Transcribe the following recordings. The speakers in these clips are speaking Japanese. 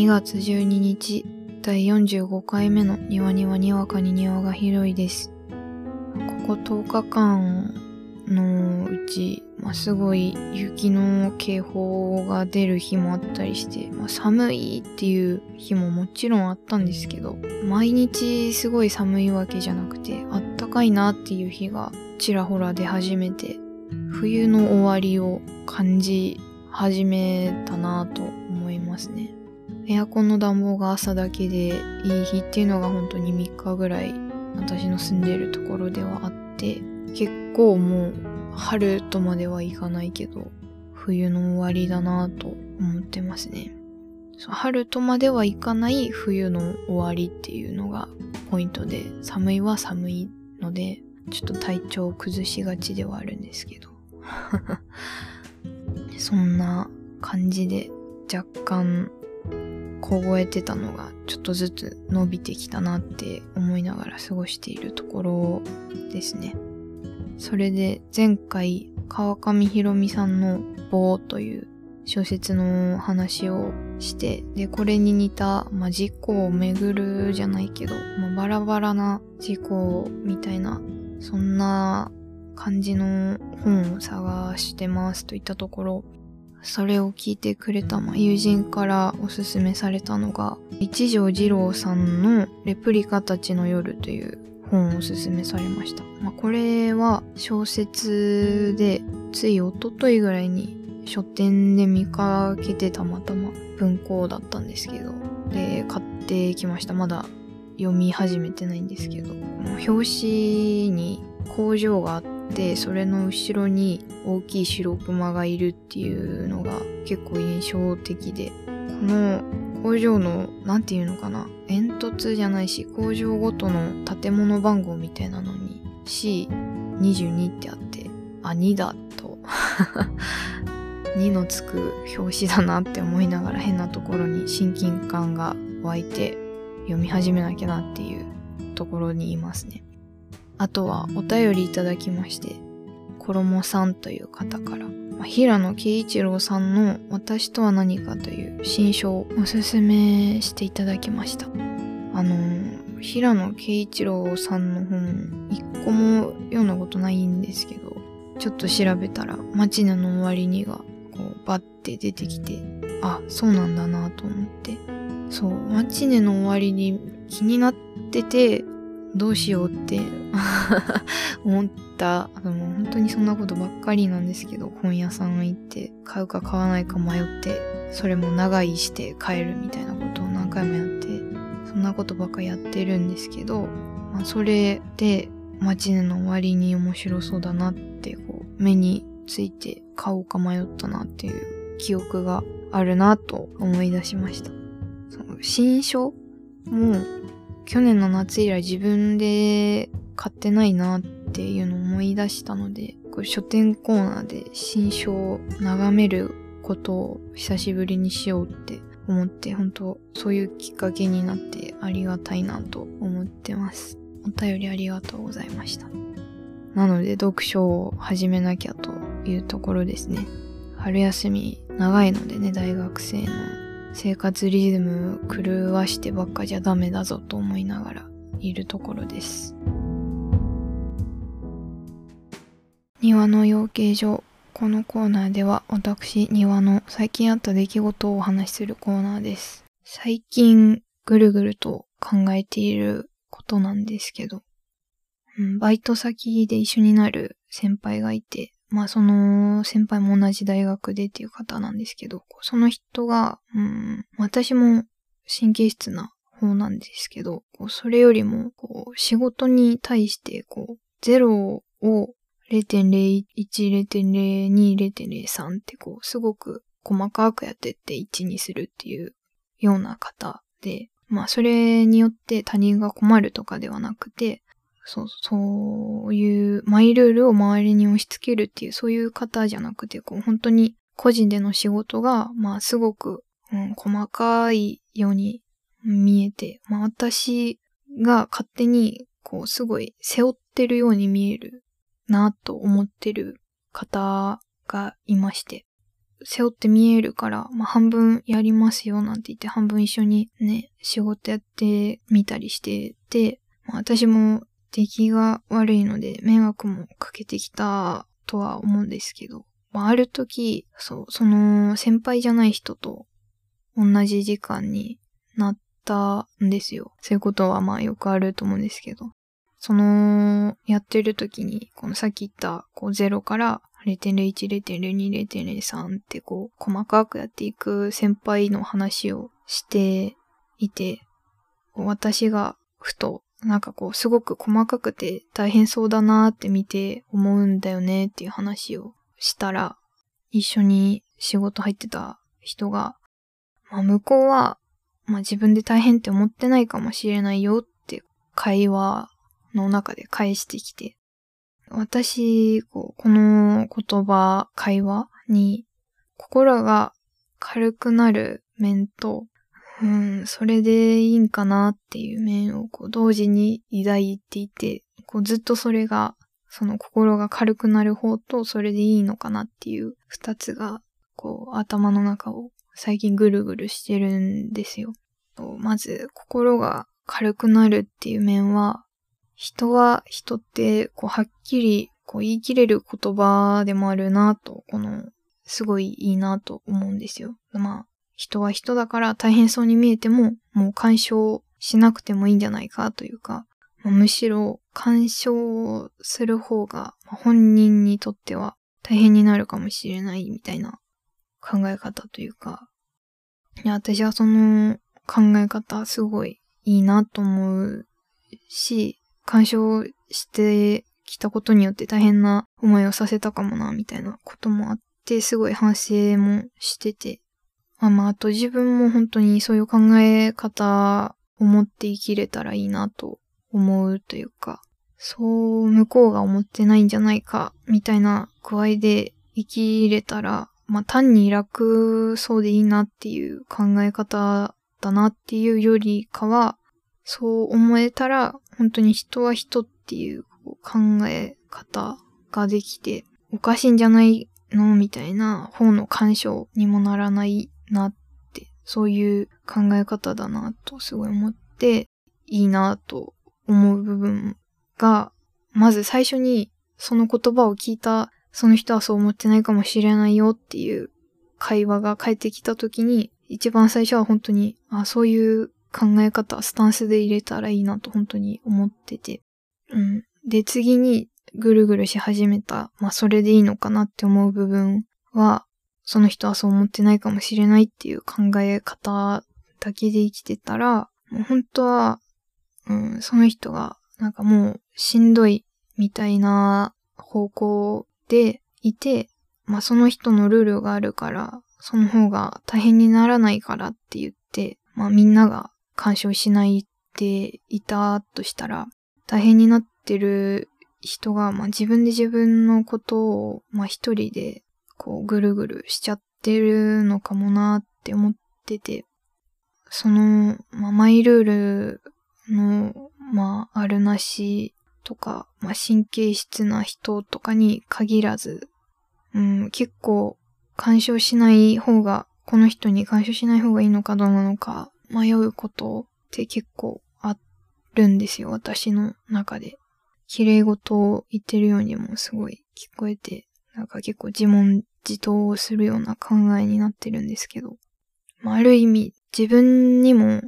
2月12日、第45回目の庭にはにわかに庭が広いです。ここ10日間のうち、まあ、すごい雪の警報が出る日もあったりして、まあ、寒いっていう日ももちろんあったんですけど、毎日すごい寒いわけじゃなくて、あったかいなっていう日がちらほら出始めて、冬の終わりを感じ始めたなと思いますね。エアコンの暖房が朝だけでいい日っていうのが本当に3日ぐらい私の住んでるところではあって結構もう春とまではいかないけど冬の終わりだなと思ってますね。春とまではいかない冬の終わりっていうのがポイントで寒いは寒いのでちょっと体調を崩しがちではあるんですけど そんな感じで若干凍えてたのがちょっとずつ伸びてきたなって思いながら過ごしているところですね。それで前回川上博美さんの棒という小説の話をして、で、これに似た、まあ、事故を巡るじゃないけど、まあ、バラバラな事故みたいな、そんな感じの本を探してますといったところ、それを聞いてくれた、まあ、友人からおすすめされたのが、一条二郎さんのレプリカたちの夜という本をおすすめされました。まあ、これは小説で、つい一昨日ぐらいに書店で見かけてたまたま文庫だったんですけど、で、買ってきました。まだ読み始めてないんですけど、表紙に工場があって、それの後ろに大きい白熊がいるっていうのが結構印象的で、この工場の、なんていうのかな、煙突じゃないし、工場ごとの建物番号みたいなのに C22 ってあって、あ、2だと。2のつく表紙だなって思いながら変なところに親近感が湧いて読み始めなきゃなっていうところにいますね。あとはお便りいただきまして、衣さんという方から、まあ平野啓一郎さんの私とは何かという新書をおすすめしていただきました。あの、平野啓一郎さんの本一個も読んだことないんですけど、ちょっと調べたら、マチネの終わりにが、こう、バッて出てきて、あ、そうなんだなと思って。そう、マチネの終わりに気になってて、どうしようって 思った。本当にそんなことばっかりなんですけど、本屋さん行って、買うか買わないか迷って、それも長居して帰るみたいなことを何回もやって、そんなことばっかやってるんですけど、まあ、それで、マチネの終わりに面白そうだなって、こう、目について買おうか迷ったなっていう記憶があるなと思い出しました。その新書も去年の夏以来自分で買ってないなっていうのを思い出したので、これ書店コーナーで新書を眺めることを久しぶりにしようって思って、本当そういうきっかけになってありがたいなと思ってます。お便りありがとうございました。なので読書を始めなきゃというところですね。春休み長いのでね、大学生の生活リズム狂わしてばっかじゃダメだぞと思いながらいるところです。庭の養鶏場。このコーナーでは私、庭の最近あった出来事をお話しするコーナーです。最近ぐるぐると考えていることなんですけど、うん、バイト先で一緒になる先輩がいて、まあその先輩も同じ大学でっていう方なんですけど、その人が、うん、私も神経質な方なんですけど、こうそれよりもこう仕事に対してこう0を0.01、0.02、0.03ってこうすごく細かくやってって1にするっていうような方で、まあそれによって他人が困るとかではなくて、そう、そういうマイルールを周りに押し付けるっていうそういう方じゃなくて、こう本当に個人での仕事が、まあすごく、うん、細かいように見えて、まあ私が勝手にこうすごい背負ってるように見えるなと思ってる方がいまして、背負って見えるから、まあ半分やりますよなんて言って半分一緒にね、仕事やってみたりしてて、まあ、私も出来が悪いので迷惑もかけてきたとは思うんですけど、まあ、ある時、そう、その先輩じゃない人と同じ時間になったんですよ。そういうことはまあよくあると思うんですけど。その、やってる時に、このさっき言った、こう0から0.01、0.02、0.03ってこう、細かくやっていく先輩の話をしていて、私がふと、なんかこう、すごく細かくて大変そうだなって見て思うんだよねっていう話をしたら、一緒に仕事入ってた人が、まあ向こうは、まあ自分で大変って思ってないかもしれないよって会話の中で返してきて、私、こうこの言葉、会話に心が軽くなる面と、うん、それでいいんかなっていう面をこう同時に抱いていて、こうずっとそれが、その心が軽くなる方とそれでいいのかなっていう二つが、こう頭の中を最近ぐるぐるしてるんですよ。まず心が軽くなるっていう面は、人は人ってこうはっきりこう言い切れる言葉でもあるなと、この、すごいいいなと思うんですよ。まあ、人は人だから大変そうに見えても、もう干渉しなくてもいいんじゃないかというか、むしろ干渉する方が本人にとっては大変になるかもしれないみたいな考え方というか、いや、私はその考え方すごいいいなと思うし、干渉してきたことによって大変な思いをさせたかもな、みたいなこともあって、すごい反省もしてて。まあまあ、あと自分も本当にそういう考え方を持って生きれたらいいなと思うというか、そう向こうが思ってないんじゃないか、みたいな具合で生きれたら、まあ単に楽そうでいいなっていう考え方だなっていうよりかは、そう思えたら、本当に人は人っていう考え方ができて、おかしいんじゃないのみたいな方の干渉にもならないなって、そういう考え方だなとすごい思って、いいなと思う部分が、まず最初にその言葉を聞いたその人はそう思ってないかもしれないよっていう会話が返ってきた時に、一番最初は本当に、あ、そういう考え方、スタンスで入れたらいいなと本当に思ってて。うん。で、次にぐるぐるし始めた、まあそれでいいのかなって思う部分は、その人はそう思ってないかもしれないっていう考え方だけで生きてたら、もう本当は、うん、その人がなんかもうしんどいみたいな方向でいて、まあその人のルールがあるから、その方が大変にならないからって言って、まあみんなが干渉しないっていたとしたら、大変になってる人が、まあ自分で自分のことを、まあ一人で、こうぐるぐるしちゃってるのかもなって思ってて、その、まあマイルールの、まああるなしとか、まあ神経質な人とかに限らず、うん、結構干渉しない方が、この人に干渉しない方がいいのかどうなのか、迷うことって結構あるんですよ、私の中で。綺麗事を言ってるようにもすごい聞こえて、なんか結構自問自答をするような考えになってるんですけど。まあ、ある意味、自分にも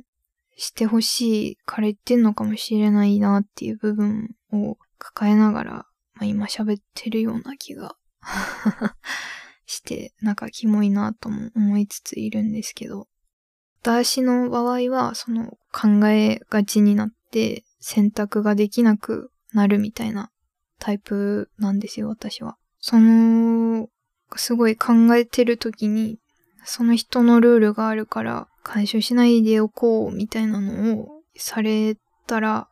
してほしいから言ってんのかもしれないなっていう部分を抱えながら、まあ、今喋ってるような気が して、なんかキモいなとも思いつついるんですけど、私の場合は、その考えがちになって選択ができなくなるみたいなタイプなんですよ、私は。その、すごい考えてる時に、その人のルールがあるから干渉しないでおこうみたいなのをされたら、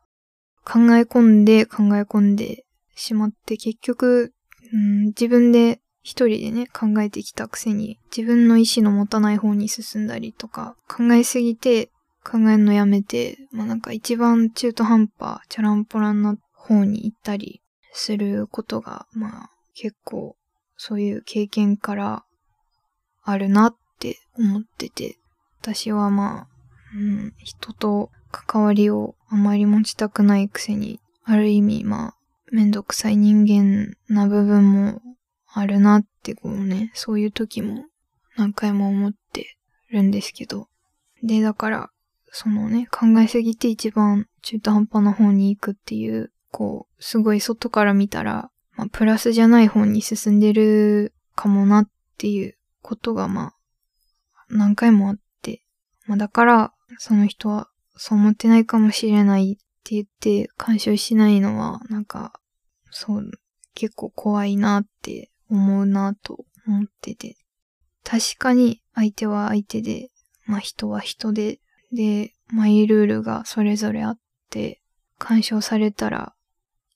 考え込んで考え込んでしまって結局、うん、自分で一人でね、考えてきたくせに、自分の意志の持たない方に進んだりとか、考えすぎて、考えるのやめて、まあなんか一番中途半端、チャランポランな方に行ったりすることが、まあ結構、そういう経験からあるなって思ってて、私はまあ、うん、人と関わりをあまり持ちたくないくせに、ある意味まあ、めんどくさい人間な部分もあるなってこうね、そういう時も何回も思ってるんですけど。で、だから、そのね、考えすぎて一番中途半端な方に行くっていう、こう、すごい外から見たら、まあ、プラスじゃない方に進んでるかもなっていうことが、まあ、何回もあって、まあ、だから、その人はそう思ってないかもしれないって言って干渉しないのは、なんか、そう、結構怖いなって思うなと思ってて。確かに相手は相手で、まあ人は人で、で、マイルールがそれぞれあって、干渉されたら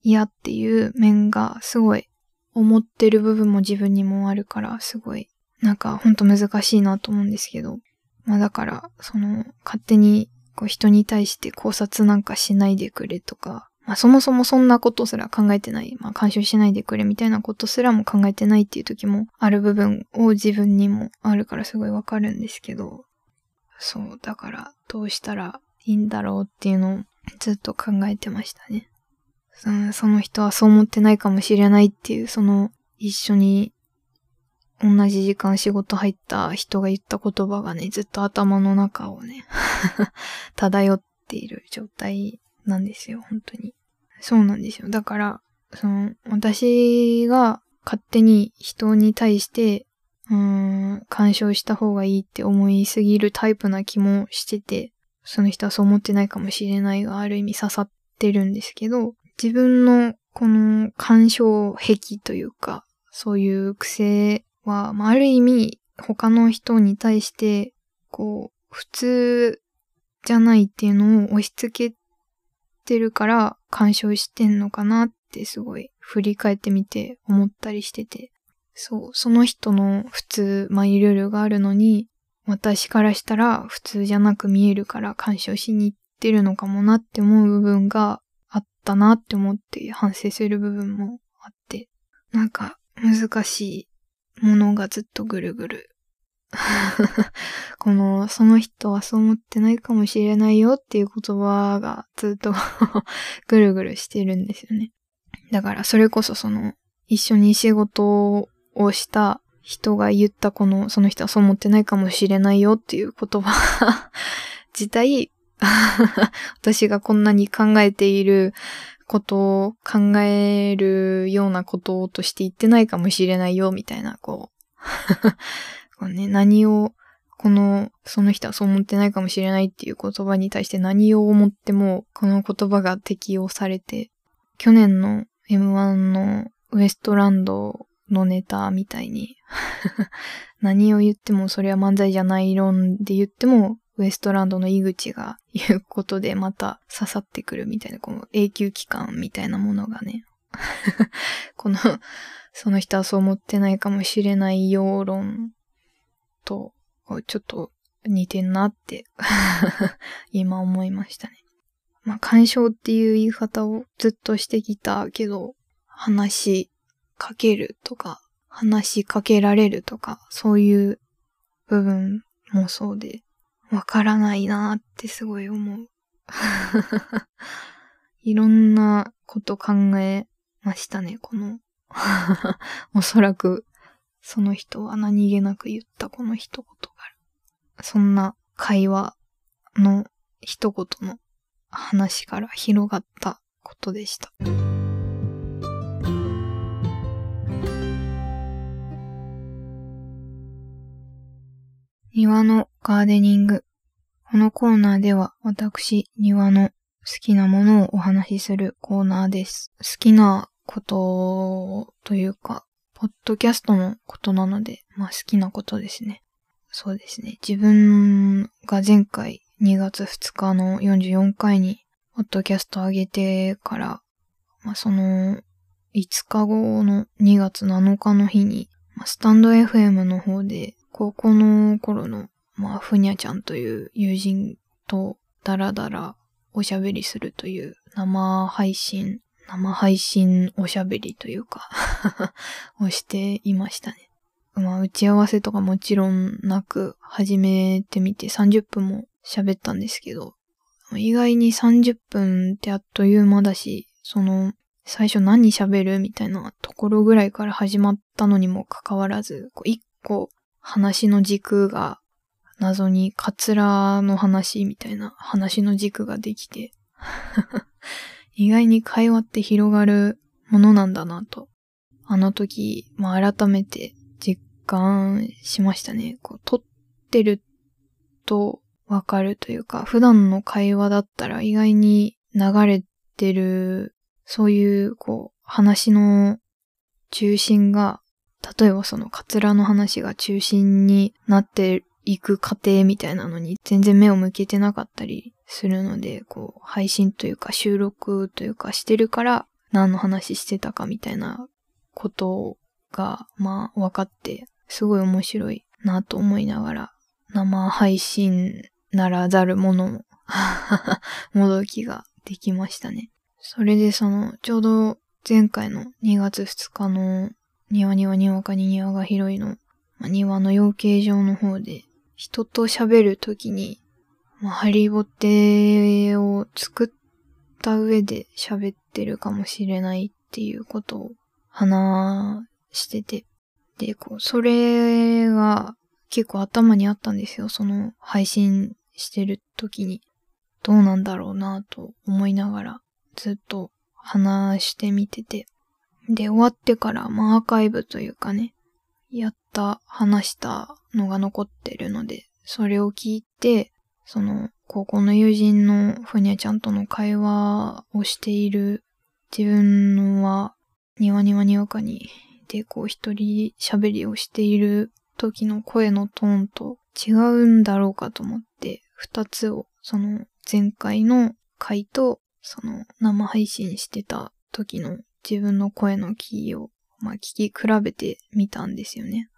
嫌っていう面がすごい思ってる部分も自分にもあるから、すごい、なんかほんと難しいなと思うんですけど。まあだから、その、勝手にこう人に対して考察なんかしないでくれとか、まあそもそもそんなことすら考えてない、まあ干渉しないでくれみたいなことすらも考えてないっていう時もある部分を自分にもあるからすごいわかるんですけど、そう、だからどうしたらいいんだろうっていうのをずっと考えてましたね。その人はそう思ってないかもしれないっていう、その一緒に同じ時間仕事入った人が言った言葉がね、ずっと頭の中をね 漂っている状態なんですよ、本当に。そうなんですよ。だから、その、私が勝手に人に対して、うん、干渉した方がいいって思いすぎるタイプな気もしてて、その人はそう思ってないかもしれないが、ある意味刺さってるんですけど、自分のこの干渉癖というか、そういう癖は、まあ、ある意味、他の人に対して、こう、普通じゃないっていうのを押し付けてるから干渉してんのかなってすごい振り返ってみて思ったりしてて。そう、その人の普通、まあ、いろいろがあるのに、私からしたら普通じゃなく見えるから干渉しに行ってるのかもなって思う部分がったなって思って反省する部分もあって、なんか難しいものがずっとぐるぐる この、その人はそう思ってないかもしれないよっていう言葉がずっと ぐるぐるしてるんですよね。だからそれこそその、一緒に仕事をした人が言ったこの、その人はそう思ってないかもしれないよっていう言葉自体 私がこんなに考えていることを考えるようなこととして言ってないかもしれないよみたいな、こう。こね、何を、この、その人はそう思ってないかもしれないっていう言葉に対して何を思っても、この言葉が適用されて、去年の M1 のウエストランドのネタみたいに 何を言ってもそれは漫才じゃない論で言っても、ウエストランドの井口が言うことでまた刺さってくるみたいな、この永久期間みたいなものがね、この、その人はそう思ってないかもしれない要論と、ちょっと似てんなって 今思いましたね。まあ、干渉っていう言い方をずっとしてきたけど、話しかけるとか、話しかけられるとか、そういう部分もそうで、わからないなってすごい思う。いろんなこと考えましたね、この おそらくその人は何気なく言ったこの一言がそんな会話の一言の話から広がったことでした。庭のガーデニング。このコーナーでは私、庭の好きなものをお話しするコーナーです。好きなことというか、ポッドキャストのことなので、まあ好きなことですね。そうですね。自分が前回2月2日の44回に、ポッドキャスト上げてから、まあその5日後の2月7日の日に、スタンド FM の方で、高校の頃の、まあ、ふにゃちゃんという友人とダラダラおしゃべりするという生配信生配信おしゃべりというか をしていましたね。まあ、打ち合わせとかもちろんなく始めてみて30分も喋ったんですけど、意外に30分ってあっという間だし、その、最初何喋るみたいなところぐらいから始まったのにもかかわらず、こう一個話の軸が謎にカツラの話みたいな話の軸ができて 意外に会話って広がるものなんだなと、あの時、まあ、改めて実感しましたね。こう、撮ってるとわかるというか、普段の会話だったら意外に流れてる、そういう、こう、話の中心が、例えばそのカツラの話が中心になっていく過程みたいなのに全然目を向けてなかったりするので、こう、配信というか収録というかしてるから何の話してたかみたいなことが、まあ分かって、すごい面白いなと思いながら、生配信ならざるものも どきができましたね。それでその、ちょうど前回の2月2日の庭には庭かに庭が広いの、まあ、庭の養鶏場の方で人と喋るときに、まあ、ハリボテを作った上で喋ってるかもしれないっていうことを話してて。で、こう、それが結構頭にあったんですよ。その配信してる時に。どうなんだろうなと思いながらずっと話してみてて。で、終わってから、まあアーカイブというかね、やった、話したのが残ってるので、それを聞いて、その、高校の友人のふにゃちゃんとの会話をしている自分は、庭庭にわかに、で、こう一人喋りをしている時の声のトーンと違うんだろうかと思って、二つを、その前回の回と、その生配信してた時の自分の声のキーをまあ、聞き比べてみたんですよね。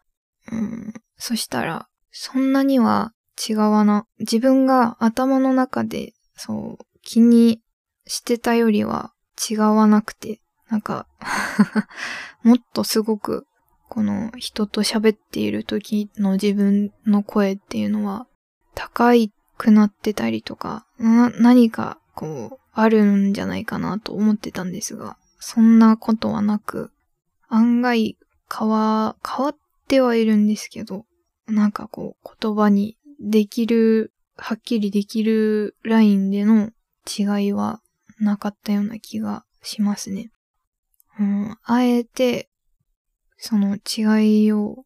うん。そしたら、そんなには違わな、自分が頭の中で、そう、気にしてたよりは違わなくて、なんか もっとすごく、この人と喋っている時の自分の声っていうのは、高くなってたりとか、何かこう、あるんじゃないかなと思ってたんですが、そんなことはなく、案外変わ、変わってはいるんですけど、なんかこう言葉にできる、はっきりできるラインでの違いはなかったような気がしますね。うん、あえて、その違いを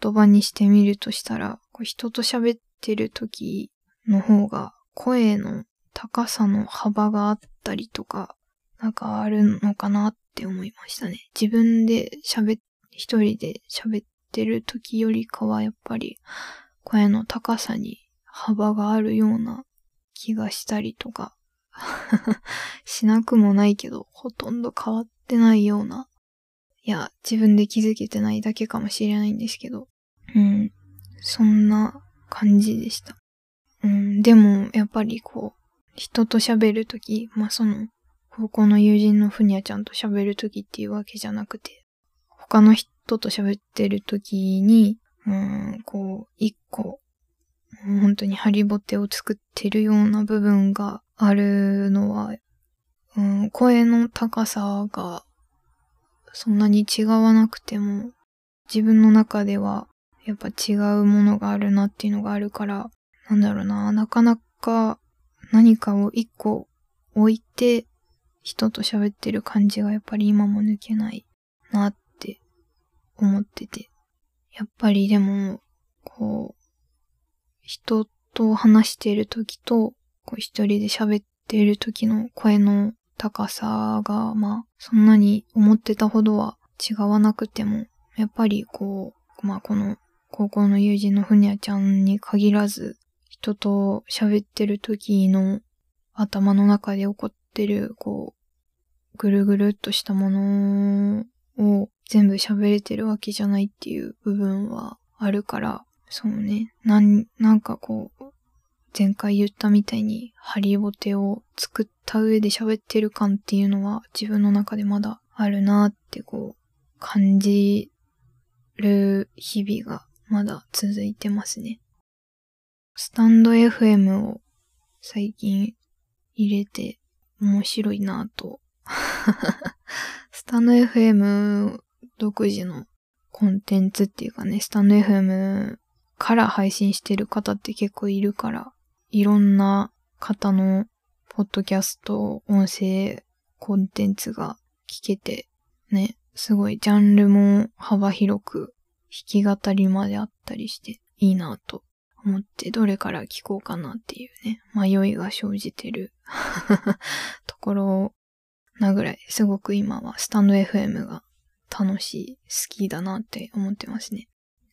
言葉にしてみるとしたら、こう人と喋ってる時の方が声の高さの幅があったりとか、なんかあるのかなって思いましたね。自分で喋っ、一人で喋ってる時よりかはやっぱり声の高さに幅があるような気がしたりとか しなくもないけど、ほとんど変わってないような。いや、自分で気づけてないだけかもしれないんですけど。うん。そんな感じでした。うん。でも、やっぱりこう、人と喋るとき、まあその、高校の友人のふにゃちゃんと喋るときっていうわけじゃなくて、他の人と喋ってるときに、うん、こう、一個、本当にハリボテを作ってるような部分があるのは、うん、声の高さがそんなに違わなくても、自分の中ではやっぱ違うものがあるなっていうのがあるから、なんだろうな、なかなか何かを一個置いて人と喋ってる感じがやっぱり今も抜けないなって思ってて。やっぱりでも、こう、人と話している時と、こう一人で喋っている時の声の高さが、まあ、そんなに思ってたほどは違わなくても、やっぱりこう、まあこの高校の友人のふにゃちゃんに限らず、人と喋ってる時の頭の中で起こってる、こう、ぐるぐるっとしたものを全部喋れてるわけじゃないっていう部分はあるから、そうね、なん、なんかこう、前回言ったみたいにハリボテを作った上で喋ってる感っていうのは自分の中でまだあるなってこう感じる日々がまだ続いてますね。スタンド FM を最近入れて面白いなぁと。スタンド FM 独自のコンテンツっていうかね、スタンド FM から配信してる方って結構いるから、いろんな方のポッドキャスト、音声コンテンツが聞けて、ね、すごいジャンルも幅広く弾き語りまであったりしていいなぁと思ってどれから聞こうかなっていうね、迷いが生じてる。ところなぐらい、すごく今はスタンド FM が楽しい、好きだなって思ってますね。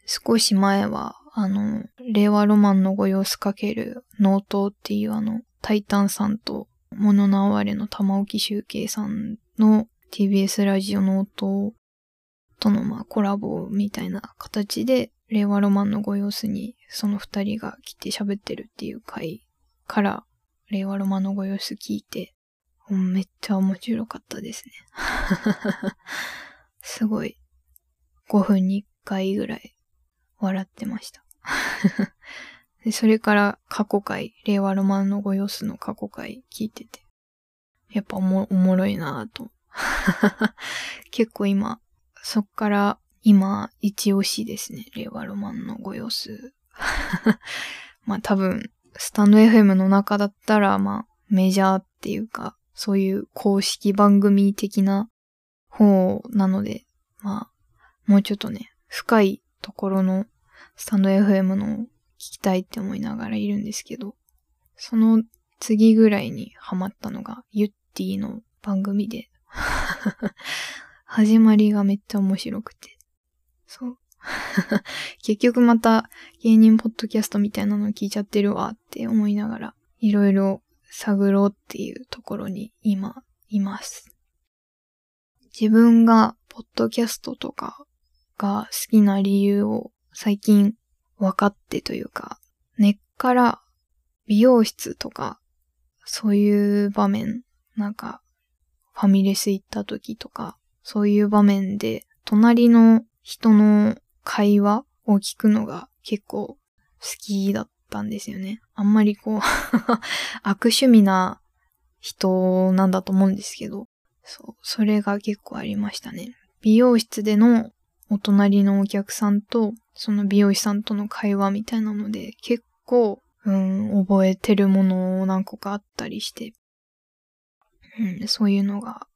少し前は、あの、令和ロマンのご様子かけるノートっていうあの、タイタンさんと、物の哀れの玉置集計さんの TBS ラジオノートとのまあコラボみたいな形で、令和ロマンのご様子にその二人が来て喋ってるっていう回から、令和ロマンのご様子聞いて、めっちゃ面白かったですね。すごい、5分に1回ぐらい笑ってました。でそれから過去回、令和ロマンのご様子の過去回聞いてて、やっぱおもおもろいなぁと。結構今、そっから今、一押しですね。令和ロマンのご様子。まあ多分、スタンド FM の中だったら、まあメジャーっていうか、そういう公式番組的な方なので、まあ、もうちょっとね、深いところのスタンド FM のを聞きたいって思いながらいるんですけど、その次ぐらいにハマったのが、ユッティの番組で 始まりがめっちゃ面白くて。そう。結局また芸人ポッドキャストみたいなの聞いちゃってるわって思いながら、いろいろ探ろうっていうところに今います。自分がポッドキャストとかが好きな理由を最近分かってというか、根っから美容室とかそういう場面、なんかファミレス行った時とか、そういう場面で隣の人の会話を聞くのが結構好きだったんですよね。あんまりこう 悪趣味な人なんだと思うんですけど、そう、それが結構ありましたね。美容室でのお隣のお客さんと、その美容師さんとの会話みたいなので、結構、うん、覚えてるものを何個かあったりして、うん、そういうのが、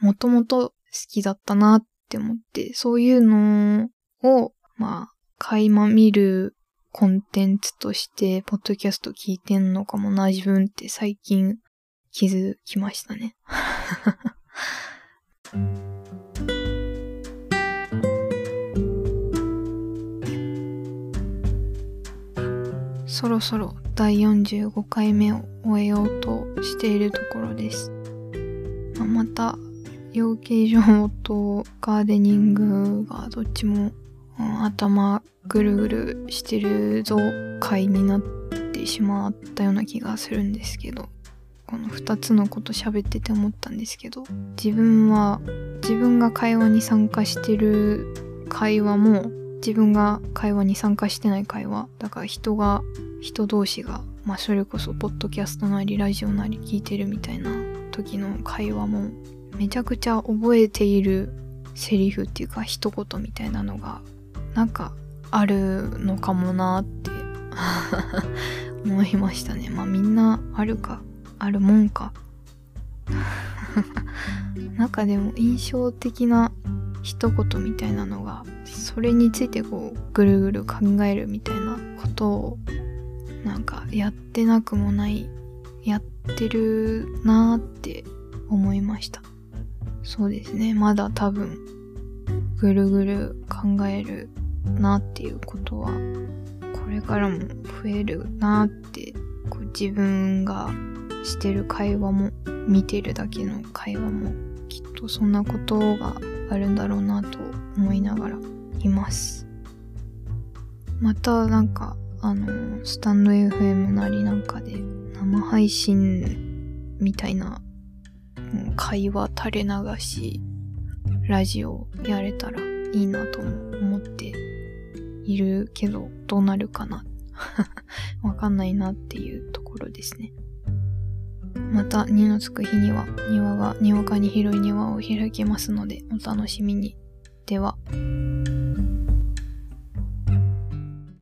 もともと好きだったなって思って、そういうのを、まあ、垣間見るコンテンツとして、ポッドキャスト聞いてんのかもな、自分って最近気づきましたね。そろそろ第45回目を終えようとしているところです。ままた養鶏場とガーデニングがどっちも、頭ぐるぐるしてるぞ回になってしまったような気がするんですけどこの2つのこと喋ってて思ったんですけど自分は自分が会話に参加してる会話も自分が会話に参加してない会話だから人が人同士がまあそれこそポッドキャストなりラジオなり聞いてるみたいな時の会話もめちゃくちゃ覚えているセリフっていうか一言みたいなのがなんかあるのかもなって 思いましたね。まあみんなあるかあるもんか。なんかでも印象的な一言みたいなのがそれについてこうぐるぐる考えるみたいなことをなんかやってなくもないやってるなーって思いました。そうですね。まだ多分ぐるぐる考えるなっていうことはこれからも増えるなってこう自分がしてる会話も見てるだけの会話もきっとそんなことがあるんだろうなと思いながらいます。またなんかあのスタンド FM なりなんかで生配信みたいな会話垂れ流しラジオやれたらいいなとも思っているけど、どうなるかな。わかんないなっていうところですね。また、2のつく日には庭が、にわかに広い庭を開きますので、お楽しみに。では。